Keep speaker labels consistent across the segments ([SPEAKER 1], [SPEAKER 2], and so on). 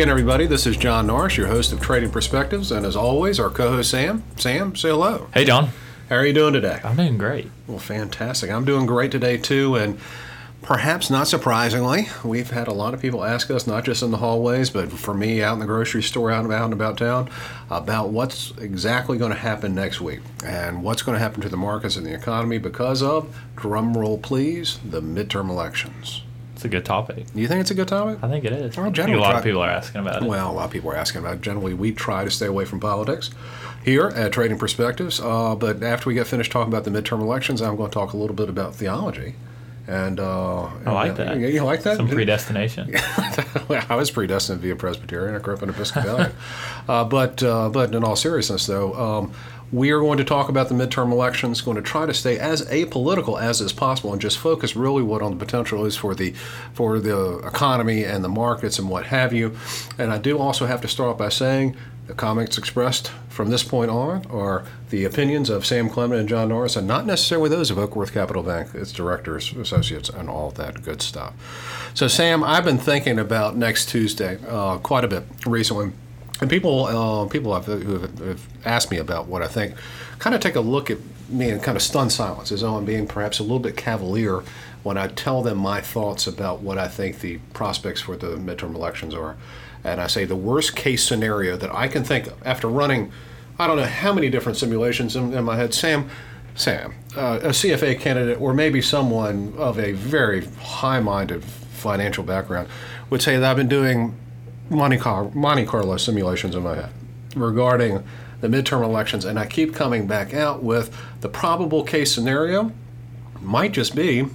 [SPEAKER 1] again, everybody. This is John Norris, your host of Trading Perspectives, and as always, our co-host Sam. Sam, say hello.
[SPEAKER 2] Hey, John.
[SPEAKER 1] How are you doing today?
[SPEAKER 2] I'm doing great.
[SPEAKER 1] Well, fantastic. I'm doing great today too, and perhaps not surprisingly, we've had a lot of people ask us, not just in the hallways, but for me out in the grocery store, out and about and about town, about what's exactly going to happen next week and what's going to happen to the markets and the economy because of, drum roll please, the midterm elections.
[SPEAKER 2] It's a good topic.
[SPEAKER 1] You think it's a good topic?
[SPEAKER 2] I think it is.
[SPEAKER 1] Well,
[SPEAKER 2] I think a lot
[SPEAKER 1] try-
[SPEAKER 2] of people are asking about it.
[SPEAKER 1] Well, a lot of people are asking about it. Generally, we try to stay away from politics here at Trading Perspectives. Uh, but after we get finished talking about the midterm elections, I'm going to talk a little bit about theology. And uh,
[SPEAKER 2] I like
[SPEAKER 1] and,
[SPEAKER 2] that.
[SPEAKER 1] You, like that?
[SPEAKER 2] Some predestination.
[SPEAKER 1] I was predestined to be a Presbyterian. I grew up an Episcopalian. uh, but uh, but in all seriousness, though, um, we are going to talk about the midterm elections. Going to try to stay as apolitical as is possible and just focus really what on the potential is for the for the economy and the markets and what have you. And I do also have to start by saying. The comments expressed from this point on are the opinions of Sam Clement and John Norris, and not necessarily those of Oakworth Capital Bank, its directors, associates, and all that good stuff. So, Sam, I've been thinking about next Tuesday uh, quite a bit recently, and people uh, people have, who have, asked me about what I think. Kind of take a look at me in kind of stunned silence, as though I'm being perhaps a little bit cavalier when I tell them my thoughts about what I think the prospects for the midterm elections are. And I say the worst case scenario that I can think of after running, I don't know how many different simulations in, in my head. Sam, Sam, uh, a CFA candidate, or maybe someone of a very high-minded financial background, would say that I've been doing Monte Carlo, Monte Carlo simulations in my head regarding the midterm elections, and I keep coming back out with the probable case scenario might just be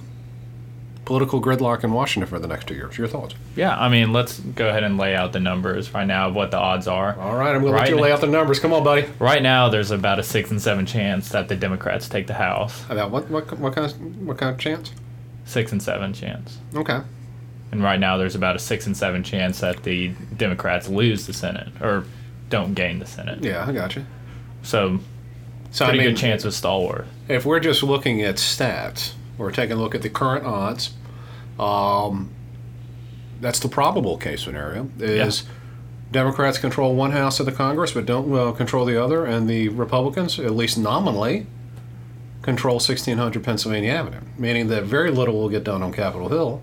[SPEAKER 1] political gridlock in Washington for the next two years. Your thoughts?
[SPEAKER 2] yeah, I mean, let's go ahead and lay out the numbers right now of what the odds are.
[SPEAKER 1] All right, I'm going to let
[SPEAKER 2] Right
[SPEAKER 1] you lay out the numbers. Come on, buddy.
[SPEAKER 2] Right now, there's about a six and seven chance that the Democrats take the House.
[SPEAKER 1] About what what what kind of what kind of chance?
[SPEAKER 2] Six and seven chance.
[SPEAKER 1] Okay.
[SPEAKER 2] And right now, there's about a six and seven chance that the Democrats lose the Senate or don't gain the Senate.
[SPEAKER 1] Yeah, I got you.
[SPEAKER 2] So,
[SPEAKER 1] So
[SPEAKER 2] pretty
[SPEAKER 1] I mean,
[SPEAKER 2] good chance with Stallworth.
[SPEAKER 1] if we're just looking at stats, we're taking a look at the current odds. Um, that's the probable case scenario. Is Democrats control one house of the Congress but don't uh, control the other, and the Republicans, at least nominally, control 1600 Pennsylvania Avenue, meaning that very little will get done on Capitol Hill,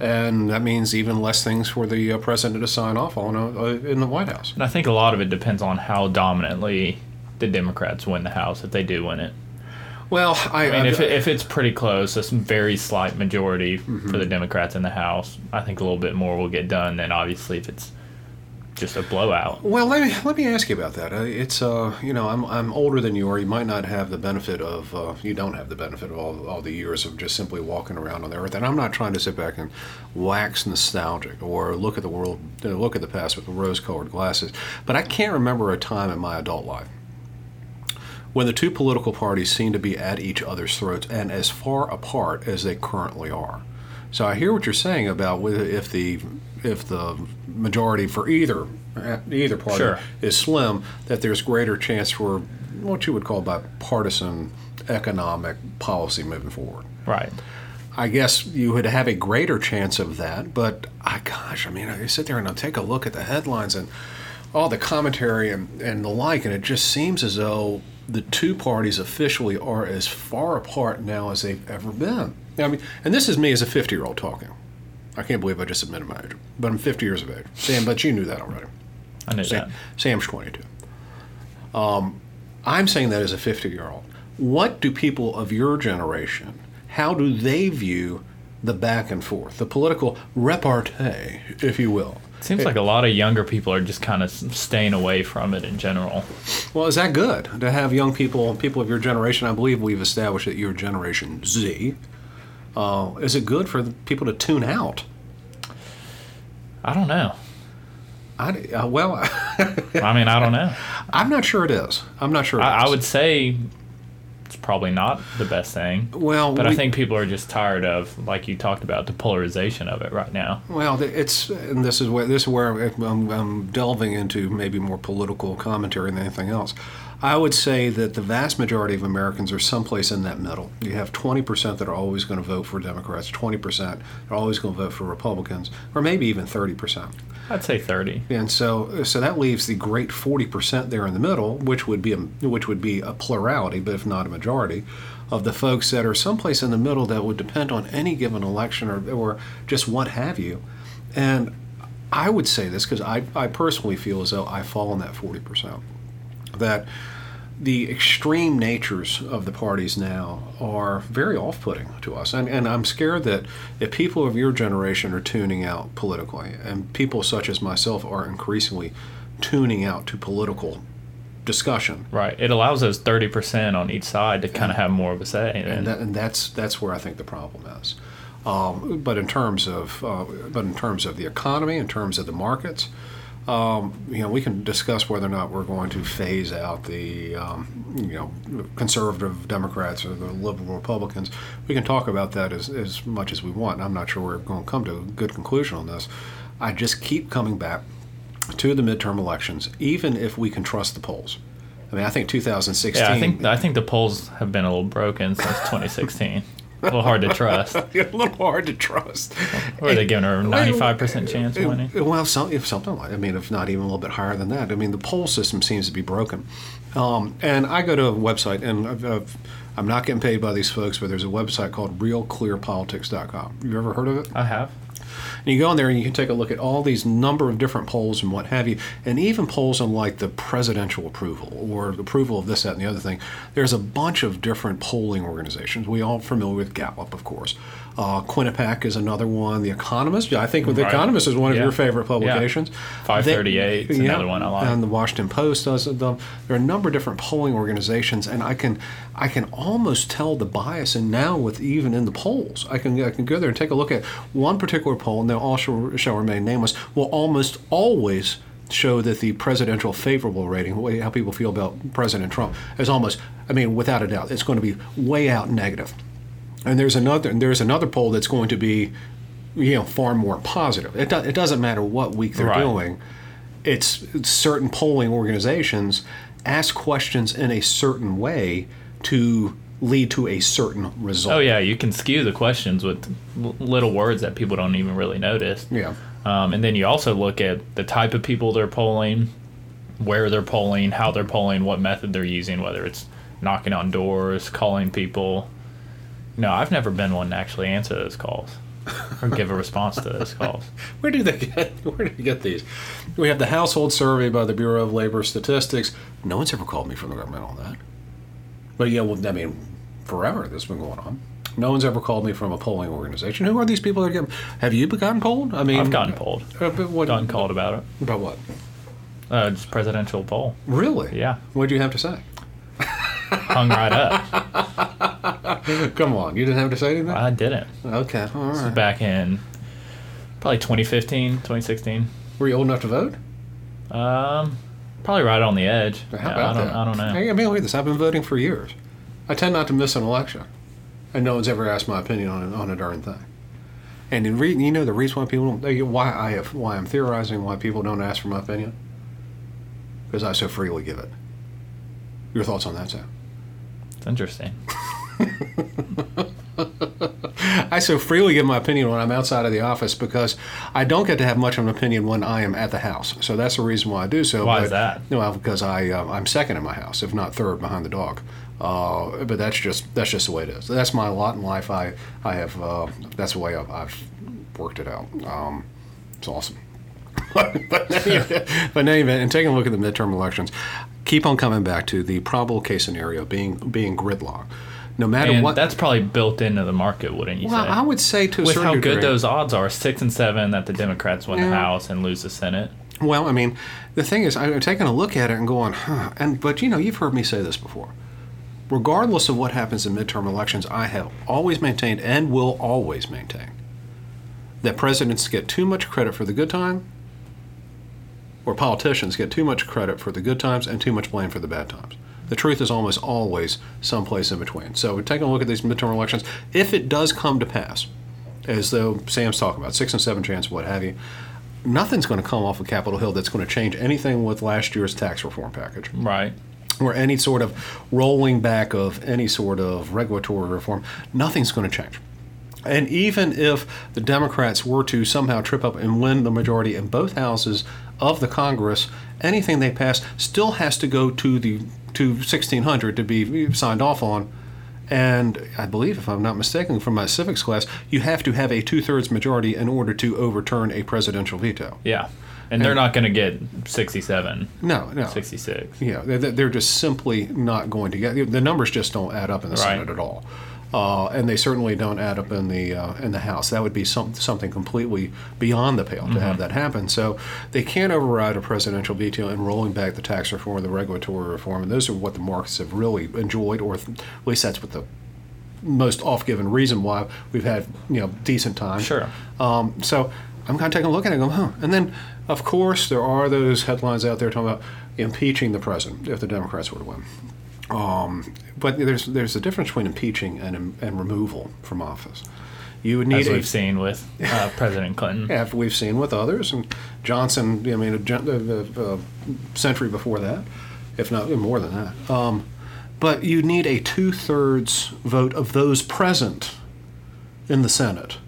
[SPEAKER 1] and that means even less things for the uh, president to sign off on uh, uh, in the White House.
[SPEAKER 2] And I think a lot of it depends on how dominantly the Democrats win the House, if they do win it.
[SPEAKER 1] Well, I,
[SPEAKER 2] I mean, if, it, if it's pretty close, a very slight majority
[SPEAKER 1] Mm-hmm.
[SPEAKER 2] for the Democrats in the House, I think a little bit more will get done than obviously if it's just a blowout.
[SPEAKER 1] Well, let me let me ask you about that. Uh, It's uh, you know, I'm I'm older than you are. You might not have the benefit of uh, you don't have the benefit of all, all the years of just simply walking around on the earth. And I'm not trying to sit back and wax nostalgic or look at the world, uh, look at the past with rose-colored glasses. But I can't remember a time in my adult life when the two political parties seem to be at each other's throats and as far apart as they currently are. So I hear what you're saying about if the if the majority for either either party
[SPEAKER 2] Sure.
[SPEAKER 1] is slim, that there's greater chance for what you would call bipartisan economic policy moving forward.
[SPEAKER 2] Right.
[SPEAKER 1] I guess you would have a greater chance of that, but I gosh, I mean, I sit there and I take a look at the headlines and all the commentary and, and the like, and it just seems as though the two parties officially are as far apart now as they've ever been. I mean, and this is me as a 50 year old talking. I can't believe I just admitted my age, but I'm 50 years of age. Sam, but you knew that already.
[SPEAKER 2] I knew
[SPEAKER 1] Sam,
[SPEAKER 2] that.
[SPEAKER 1] Sam's 22. Um, I'm saying that as a 50 year old. What do people of your generation, how do they view the back and forth, the political repartee, if you will?
[SPEAKER 2] Seems like a lot of younger people are just kind of staying away from it in general.
[SPEAKER 1] Well, is that good to have young people, people of your generation? I believe we've established that you're Generation Z. Uh, is it good for the people to tune out?
[SPEAKER 2] I don't know.
[SPEAKER 1] I, uh, well,
[SPEAKER 2] I mean, I don't know.
[SPEAKER 1] I'm not sure it is. I'm not sure. it
[SPEAKER 2] I, I would say it's probably not the best thing.
[SPEAKER 1] Well,
[SPEAKER 2] But I think people are just tired of, like you talked about, the polarization of it right now.
[SPEAKER 1] Well, it's and this is where this is where I'm, I'm delving into maybe more political commentary than anything else. I would say that the vast majority of Americans are someplace in that middle. You have 20% that are always going to vote for Democrats, 20% are always going to vote for Republicans, or maybe even 30%.
[SPEAKER 2] I'd say 30.
[SPEAKER 1] And so, so that leaves the great 40% there in the middle, which would be a, which would be a plurality, but if not a majority, of the folks that are someplace in the middle that would depend on any given election or, or just what have you. And I would say this because I, I personally feel as though I fall in that 40%. That the extreme natures of the parties now are very off putting to us. And, and I'm scared that if people of your generation are tuning out politically, and people such as myself are increasingly tuning out to political discussion,
[SPEAKER 2] Right. It allows those 30% on each side to kind of have more of a say.
[SPEAKER 1] and,
[SPEAKER 2] And
[SPEAKER 1] that, and that's that's where I think the problem is. Um, but in terms of uh, but in terms of the economy, in terms of the markets, um, you know, we can discuss whether or not we're going to phase out the um, you know conservative Democrats or the liberal Republicans. We can talk about that as, as much as we want. I'm not sure we're going to come to a good conclusion on this. I just keep coming back to the midterm elections, even if we can trust the polls. I mean, I think 2016.
[SPEAKER 2] yeah, I think I think the polls have been a little broken since 2016. a little hard to trust.
[SPEAKER 1] a little hard to trust.
[SPEAKER 2] Or are they giving her a 95% chance of winning?
[SPEAKER 1] Well, some, if something like, I mean, if not even a little bit higher than that. I mean, the poll system seems to be broken. Um, and I go to a website, and I've, I've, I'm not getting paid by these folks, but there's a website called RealClearPolitics.com. You ever heard of it?
[SPEAKER 2] I have.
[SPEAKER 1] And you go in there and you can take a look at all these number of different polls and what have you, and even polls on like the presidential approval or approval of this, that, and the other thing. There's a bunch of different polling organizations. We all familiar with Gallup, of course. Uh, Quinnipiac is another one. The Economist, I think, with
[SPEAKER 2] The
[SPEAKER 1] Economist is one of
[SPEAKER 2] Yeah.
[SPEAKER 1] your favorite
[SPEAKER 2] Yeah.
[SPEAKER 1] publications.
[SPEAKER 2] 538 's
[SPEAKER 1] They-
[SPEAKER 2] another one I like.
[SPEAKER 1] And the Washington Post does it. There are a number of different polling organizations, and I can I can almost tell the bias. And now with even in the polls, I can I can go there and take a look at one particular poll, and they all shall, shall remain nameless. Will almost always show that the presidential favorable rating, how people feel about President Trump, is almost. I mean, without a doubt, it's going to be way out negative. And there's another there's another poll that's going to be, you know, far more positive. It, do, it doesn't matter what week they're
[SPEAKER 2] Right.
[SPEAKER 1] doing. It's, it's certain polling organizations ask questions in a certain way to lead to a certain result.
[SPEAKER 2] Oh yeah, you can skew the questions with little words that people don't even really notice.
[SPEAKER 1] Yeah.
[SPEAKER 2] Um, and then you also look at the type of people they're polling, where they're polling, how they're polling, what method they're using, whether it's knocking on doors, calling people. No, I've never been one to actually answer those calls or give a response to those calls.
[SPEAKER 1] Where do they get where do they get these? We have the household survey by the Bureau of Labor Statistics. No one's ever called me from the government on that. But yeah, well, I mean, forever this has been going on. No one's ever called me from a polling organization. Who are these people that get? Have you gotten polled? I mean,
[SPEAKER 2] I've gotten polled,
[SPEAKER 1] Uh, what,
[SPEAKER 2] gotten called about it.
[SPEAKER 1] about what?
[SPEAKER 2] Uh, just presidential poll.
[SPEAKER 1] Really?
[SPEAKER 2] Yeah,
[SPEAKER 1] What do you have to say?
[SPEAKER 2] hung right up.
[SPEAKER 1] Come on, you didn't have to say anything.
[SPEAKER 2] I didn't.
[SPEAKER 1] Okay, all right.
[SPEAKER 2] Back in probably 2015, 2016.
[SPEAKER 1] Were you old enough to vote?
[SPEAKER 2] Um, probably right on the edge.
[SPEAKER 1] How
[SPEAKER 2] Yeah,
[SPEAKER 1] about
[SPEAKER 2] I don't,
[SPEAKER 1] that?
[SPEAKER 2] I don't know.
[SPEAKER 1] Hey, I mean, look at this. I've been voting for years. I tend not to miss an election, and no one's ever asked my opinion on on a darn thing. And in re- you know the reason why people don't, they- why I have why I'm theorizing why people don't ask for my opinion because I so freely give it. Your thoughts on that, Sam?
[SPEAKER 2] It's interesting.
[SPEAKER 1] I so freely give my opinion when I'm outside of the office because I don't get to have much of an opinion when I am at the house. So that's the reason why I do so.
[SPEAKER 2] Why
[SPEAKER 1] but,
[SPEAKER 2] is that?
[SPEAKER 1] Well, because I uh, I'm second in my house, if not third behind the dog. Uh, but that's just that's just the way it is. That's my lot in life. I I have uh, that's the way I've, I've worked it out. Um, it's awesome. but, anyway, but in any event, and taking a look at the midterm elections, keep on coming back to the probable case scenario being being gridlock. No matter
[SPEAKER 2] And
[SPEAKER 1] what,
[SPEAKER 2] that's probably built into the market, wouldn't you say?
[SPEAKER 1] well,
[SPEAKER 2] say?
[SPEAKER 1] I would say to a
[SPEAKER 2] With how
[SPEAKER 1] degree.
[SPEAKER 2] good those odds are, six and seven that the Democrats win the House and lose the Senate.
[SPEAKER 1] Well, I mean, the thing is, I'm taking a look at it and going, huh. And but you know, you've heard me say this before. Regardless of what happens in midterm elections, I have always maintained and will always maintain that presidents get too much credit for the good time, or politicians get too much credit for the good times and too much blame for the bad times. The truth is almost always someplace in between. So we're taking a look at these midterm elections. If it does come to pass, as though Sam's talking about, six and seven chance, what have you, nothing's going to come off of Capitol Hill that's going to change anything with last year's tax reform package
[SPEAKER 2] Right.
[SPEAKER 1] or any sort of rolling back of any sort of regulatory reform, nothing's going to change. And even if the Democrats were to somehow trip up and win the majority in both houses of the Congress, anything they pass still has to go to the to 1600 to be signed off on. And I believe, if I'm not mistaken, from my civics class, you have to have a two-thirds majority in order to overturn a presidential veto.
[SPEAKER 2] Yeah. And they're not going to get 67,
[SPEAKER 1] No, no.
[SPEAKER 2] 66.
[SPEAKER 1] Yeah, they're, they're just simply not going to get the numbers. Just don't add up in the
[SPEAKER 2] Right.
[SPEAKER 1] Senate at all, uh, and they certainly don't add up in the uh, in the House. That would be some, something completely beyond the pale to have that happen. So they can't override a presidential veto and rolling back the tax reform, the regulatory reform, and those are what the markets have really enjoyed, or at least that's what the most off-given reason why we've had you know decent time.
[SPEAKER 2] Sure.
[SPEAKER 1] Um, so I'm kind of taking a look at it and going, huh. And then, of course, there are those headlines out there talking about impeaching the president if the Democrats were to win. Um, but there's there's a difference between impeaching and and removal from office. You would need
[SPEAKER 2] as we've seen with uh, President Clinton.
[SPEAKER 1] after we've seen with others, and Johnson. I mean, a, a, a, a century before that, if not more than that. Um, but you need a two-thirds vote of those present in the Senate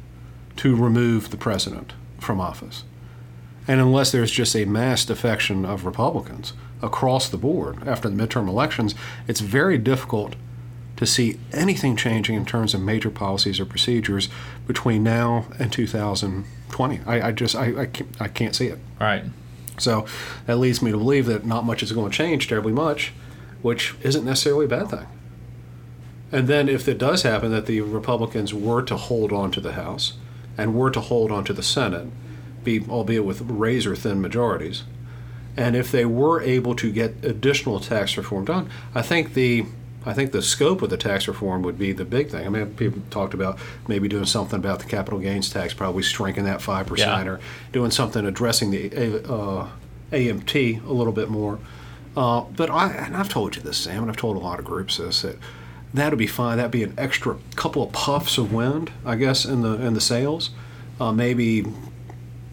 [SPEAKER 1] to remove the president from office. And unless there's just a mass defection of Republicans across the board after the midterm elections, it's very difficult to see anything changing in terms of major policies or procedures between now and 2020. I, I just I, I, can't, I can't see it.
[SPEAKER 2] Right.
[SPEAKER 1] So that leads me to believe that not much is going to change terribly much, which isn't necessarily a bad thing. And then if it does happen that the Republicans were to hold on to the House and were to hold on to the Senate, be albeit with razor thin majorities, and if they were able to get additional tax reform done, I think the I think the scope of the tax reform would be the big thing. I mean, people talked about maybe doing something about the capital gains tax, probably shrinking that five percent, or doing something addressing the uh, AMT a little bit more. Uh, but I, and I've told you this, Sam, and I've told a lot of groups this that that'd be fine. That'd be an extra couple of puffs of wind, I guess, in the in the sails. Uh, maybe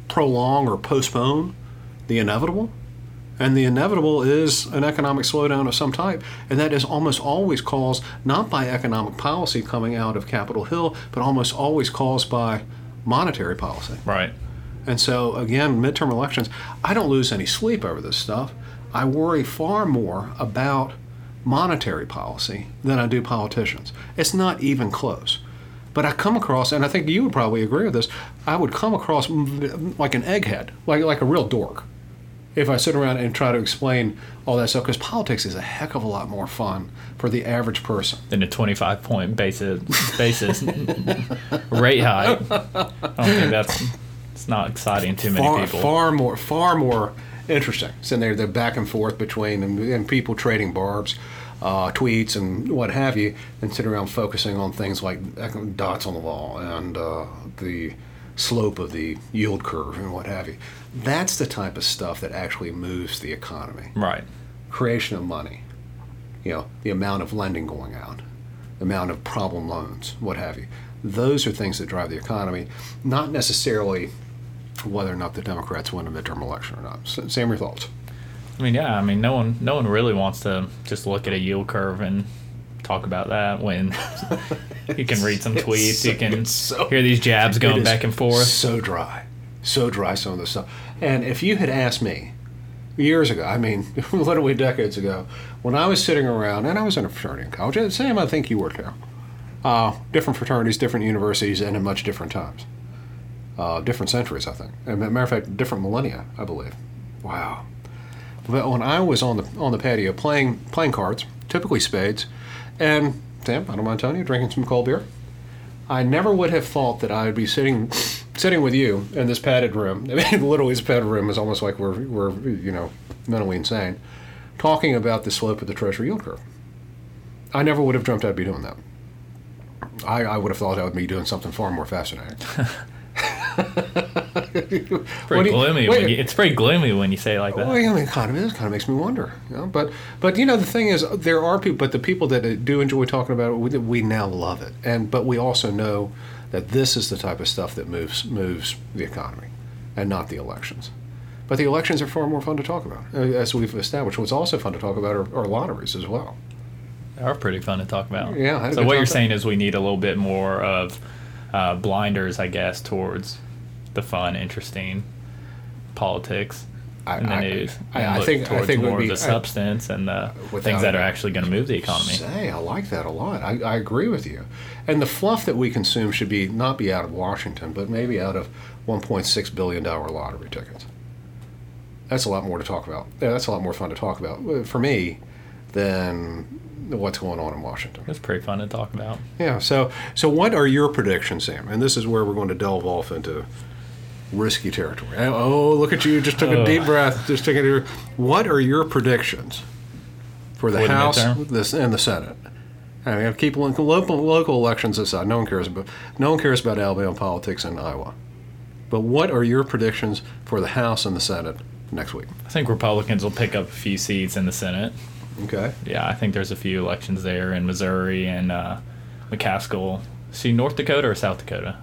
[SPEAKER 1] prolong or postpone the inevitable. And the inevitable is an economic slowdown of some type. And that is almost always caused not by economic policy coming out of Capitol Hill, but almost always caused by monetary policy.
[SPEAKER 2] Right.
[SPEAKER 1] And so, again, midterm elections, I don't lose any sleep over this stuff. I worry far more about monetary policy than I do politicians. It's not even close. But I come across, and I think you would probably agree with this, I would come across like an egghead, like, like a real dork, if I sit around and try to explain all that stuff, because politics is a heck of a lot more fun for the average person.
[SPEAKER 2] Then a 25 point basis, basis rate hike. I don't think that's it's not exciting to many
[SPEAKER 1] far,
[SPEAKER 2] people.
[SPEAKER 1] far more, far more interesting. Sitting there, the back and forth between and, and people trading barbs, uh, tweets, and what have you, and sitting around focusing on things like dots on the wall and uh, the slope of the yield curve and what have you. That's the type of stuff that actually moves the economy.
[SPEAKER 2] Right.
[SPEAKER 1] Creation of money, you know, the amount of lending going out, the amount of problem loans, what have you. Those are things that drive the economy, not necessarily whether or not the Democrats win a midterm election or not. S- Sam, your thoughts?
[SPEAKER 2] I mean, yeah. I mean, no one, no one really wants to just look at a yield curve and talk about that when you can read some tweets,
[SPEAKER 1] so-
[SPEAKER 2] you can
[SPEAKER 1] so-
[SPEAKER 2] hear these jabs going back and forth.
[SPEAKER 1] So dry, so dry. Some of this stuff. And if you had asked me years ago, I mean, literally decades ago, when I was sitting around, and I was in a fraternity in college, Sam, I think you were too. Uh, different fraternities, different universities, and in much different times. Uh, different centuries, I think. And matter of fact, different millennia, I believe. Wow. But when I was on the on the patio playing playing cards, typically spades, and Sam, I don't mind telling you, drinking some cold beer. I never would have thought that I would be sitting sitting with you in this padded room. I mean, literally, this padded room is almost like we're we're you know mentally insane, talking about the slope of the Treasury yield curve. I never would have dreamt I'd be doing that. I, I would have thought I would be doing something far more fascinating.
[SPEAKER 2] Pretty
[SPEAKER 1] you-
[SPEAKER 2] gloomy.
[SPEAKER 1] wait,
[SPEAKER 2] you, it's pretty gloomy when you say it like that.
[SPEAKER 1] Well, I mean, kind of is. Kind of makes me wonder. You know? But, but you know, the thing is, there are people, but the people that do enjoy talking about it, we, we now love it, and but we also know that this is the type of stuff that moves moves the economy, and not the elections. But the elections are far more fun to talk about, uh, as we've established. What's also fun to talk about are, are lotteries as well.
[SPEAKER 2] They are pretty fun to talk about.
[SPEAKER 1] Yeah, I had a
[SPEAKER 2] So what you're saying is we need a little bit more of uh, blinders, I guess, towards the fun, interesting politics
[SPEAKER 1] I-
[SPEAKER 2] in the
[SPEAKER 1] I-
[SPEAKER 2] news.
[SPEAKER 1] I-
[SPEAKER 2] and
[SPEAKER 1] I think- I
[SPEAKER 2] towards
[SPEAKER 1] think
[SPEAKER 2] more
[SPEAKER 1] be-
[SPEAKER 2] of the
[SPEAKER 1] I-
[SPEAKER 2] substance and the things that are actually going to move the economy.
[SPEAKER 1] Say, I like that a lot. I, I agree with you. And the fluff that we consume should be not be out of Washington, but maybe out of 1.6 billion dollar lottery tickets. That's a lot more to talk about. Yeah, that's a lot more fun to talk about uh, for me than what's going on in Washington.
[SPEAKER 2] It's pretty fun to talk about.
[SPEAKER 1] Yeah. So, so what are your predictions, Sam? And this is where we're going to delve off into risky territory. Oh, look at you! Just took a
[SPEAKER 2] Oh.
[SPEAKER 1] deep breath. Just took it. What are your predictions for the
[SPEAKER 2] For
[SPEAKER 1] House this, and the Senate? I mean, keep local, local elections aside. No one cares about no one cares about Alabama politics in Iowa. But what are your predictions for the House and the Senate next week?
[SPEAKER 2] I think Republicans will pick up a few seats in the Senate.
[SPEAKER 1] Okay.
[SPEAKER 2] Yeah, I think there's a few elections there in Missouri and uh, McCaskill. See, North Dakota or South Dakota?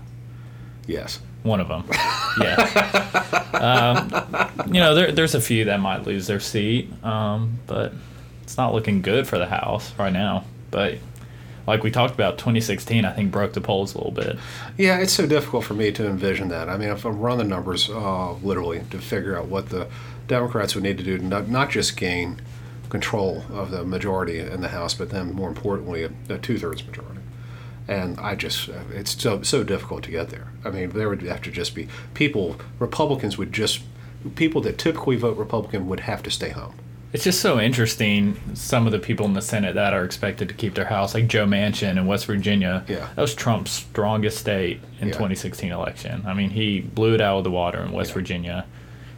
[SPEAKER 1] Yes.
[SPEAKER 2] One of them. Yeah. um, you know, there, there's a few that might lose their seat, um, but it's not looking good for the House right now. But like we talked about, 2016, I think broke the polls a little bit.
[SPEAKER 1] Yeah, it's so difficult for me to envision that. I mean, if I run the numbers uh, literally to figure out what the Democrats would need to do to not, not just gain control of the majority in the House, but then more importantly, a, a two-thirds majority. And I just, uh, it's so so difficult to get there. I mean, there would have to just be people, Republicans would just, people that typically vote Republican would have to stay home.
[SPEAKER 2] It's just so interesting. Some of the people in the Senate that are expected to keep their house, like Joe Manchin in West Virginia,
[SPEAKER 1] Yeah.
[SPEAKER 2] that was Trump's strongest state in
[SPEAKER 1] Yeah.
[SPEAKER 2] 2016 election. I mean, he blew it out of the water in West
[SPEAKER 1] Yeah.
[SPEAKER 2] Virginia,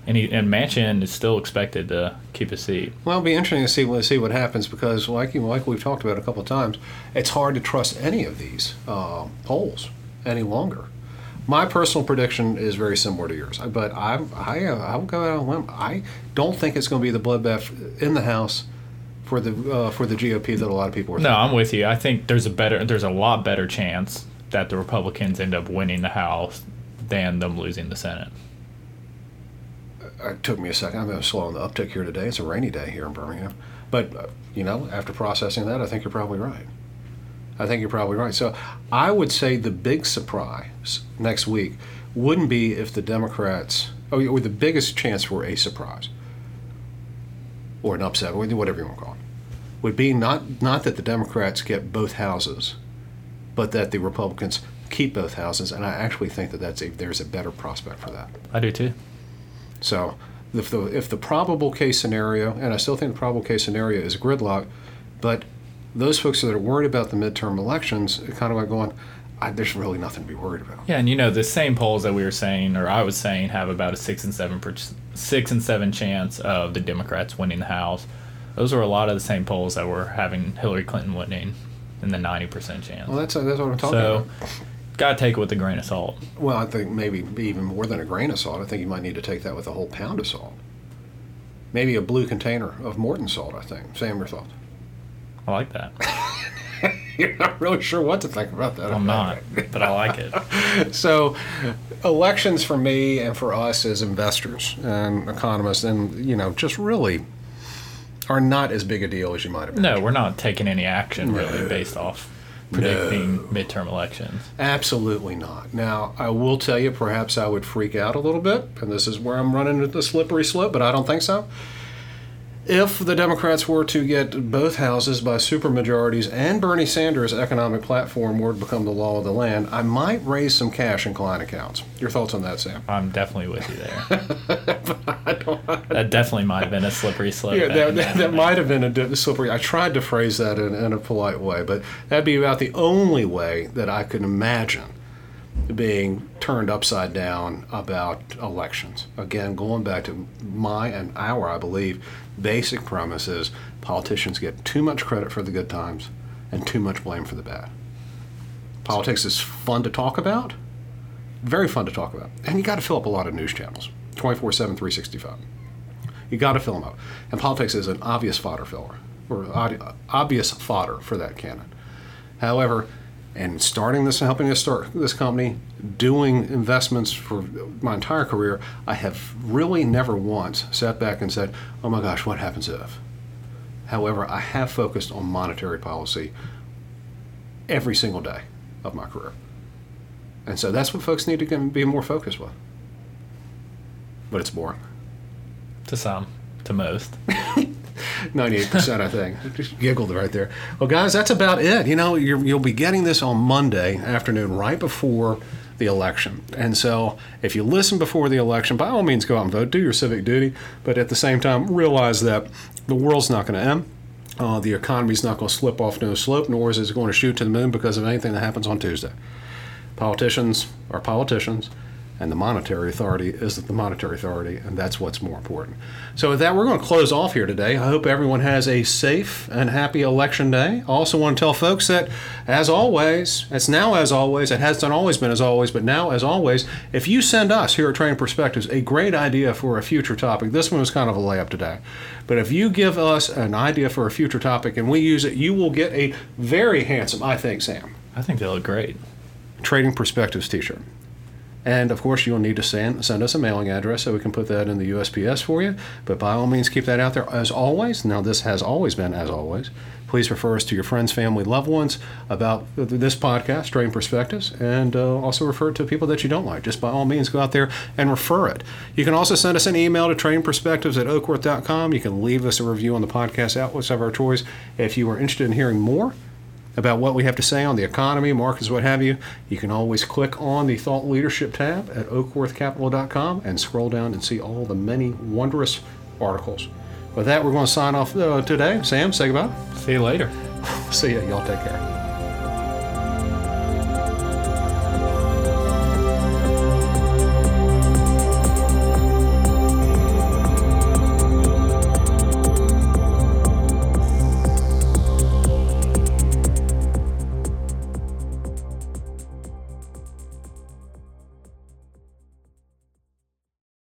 [SPEAKER 2] and he and Manchin is still expected to keep his seat.
[SPEAKER 1] Well, it'll be interesting to see what see what happens because, like you, like we've talked about a couple of times, it's hard to trust any of these uh, polls any longer. My personal prediction is very similar to yours, but I I uh, I will go out on a limb. I don't think it's going to be the bloodbath in the House for the uh, for the GOP that a lot of people are.
[SPEAKER 2] No, I'm with you. I think there's a better, there's a lot better chance that the Republicans end up winning the House than them losing the Senate.
[SPEAKER 1] It took me a second. I'm going to slow on the uptick here today. It's a rainy day here in Birmingham. But, uh, you know, after processing that, I think you're probably right. I think you're probably right. So I would say the big surprise next week wouldn't be if the Democrats, or the biggest chance for a surprise or an upset, or whatever you want to call it, would be not, not that the Democrats get both houses, but that the Republicans keep both houses. And I actually think that that's a, there's a better prospect for that.
[SPEAKER 2] I do too.
[SPEAKER 1] So if the if the probable case scenario, and I still think the probable case scenario is gridlock, but those folks that are worried about the midterm elections kind of like going, I, there's really nothing to be worried about.
[SPEAKER 2] Yeah, and you know the same polls that we were saying, or I was saying, have about a six and seven per, six and seven chance of the Democrats winning the House. Those were a lot of the same polls that were having Hillary Clinton winning in the ninety percent chance.
[SPEAKER 1] Well, that's that's what I'm talking
[SPEAKER 2] so,
[SPEAKER 1] about.
[SPEAKER 2] Gotta take it with a grain of salt.
[SPEAKER 1] Well, I think maybe even more than a grain of salt. I think you might need to take that with a whole pound of salt. Maybe a blue container of Morton salt. I think. Sam, your thoughts?
[SPEAKER 2] I like that.
[SPEAKER 1] You're not really sure what to think about that.
[SPEAKER 2] I'm not, but I like it.
[SPEAKER 1] so elections for me and for us as investors and economists and you know just really are not as big a deal as you might have
[SPEAKER 2] No, we're not taking any action really based off predicting midterm elections.
[SPEAKER 1] absolutely not. Now i will tell you perhaps i would freak out a little bit and this is where i'm running into the slippery slope but i don't think so if the Democrats were to get both houses by supermajorities and Bernie Sanders' economic platform were to become the law of the land, I might raise some cash in client accounts. Your thoughts on that, Sam?
[SPEAKER 2] I'm definitely with you there. that definitely might have been a slippery slope.
[SPEAKER 1] Yeah, that, that, that might have been a slippery. I tried to phrase that in, in a polite way, but that'd be about the only way that I could imagine being turned upside down about elections. Again, going back to my and our, I believe, basic premise is politicians get too much credit for the good times and too much blame for the bad. Politics is fun to talk about. very fun to talk about. And you got to fill up a lot of news channels 24 7, 365. You got to fill them up. And politics is an obvious fodder filler, or obvious fodder for that cannon. However, and starting this and helping us start this company, doing investments for my entire career, I have really never once sat back and said, oh my gosh, what happens if? However, I have focused on monetary policy every single day of my career. And so that's what folks need to be more focused with. But it's boring.
[SPEAKER 2] To some, to most.
[SPEAKER 1] 98%, I think. Just giggled right there. Well, guys, that's about it. You know, you will be getting this on Monday afternoon, right before the election. And so, if you listen before the election, by all means, go out and vote, do your civic duty. But at the same time, realize that the world's not going to end. Uh, the economy's not going to slip off no slope, nor is it going to shoot to the moon because of anything that happens on Tuesday. Politicians are politicians and the monetary authority is the monetary authority, and that's what's more important. So, with that, we're going to close off here today. I hope everyone has a safe and happy election day. I also want to tell folks that, as always, it's now as always, it hasn't always been as always, but now as always, if you send us here at Trading Perspectives a great idea for a future topic, this one was kind of a layup today, but if you give us an idea for a future topic and we use it, you will get a very handsome, I think, Sam.
[SPEAKER 2] I think they look great.
[SPEAKER 1] Trading Perspectives t shirt. And of course, you'll need to send, send us a mailing address so we can put that in the USPS for you. But by all means, keep that out there as always. Now, this has always been as always. Please refer us to your friends, family, loved ones about this podcast, Trading Perspectives, and uh, also refer to people that you don't like. Just by all means, go out there and refer it. You can also send us an email to tradingperspectives at oakworth.com. You can leave us a review on the podcast outlets of our choice. If you are interested in hearing more, about what we have to say on the economy, markets, what have you, you can always click on the Thought Leadership tab at oakworthcapital.com and scroll down and see all the many wondrous articles. With that, we're going to sign off uh, today. Sam, say goodbye.
[SPEAKER 2] See you later.
[SPEAKER 1] See ya. Y'all take care.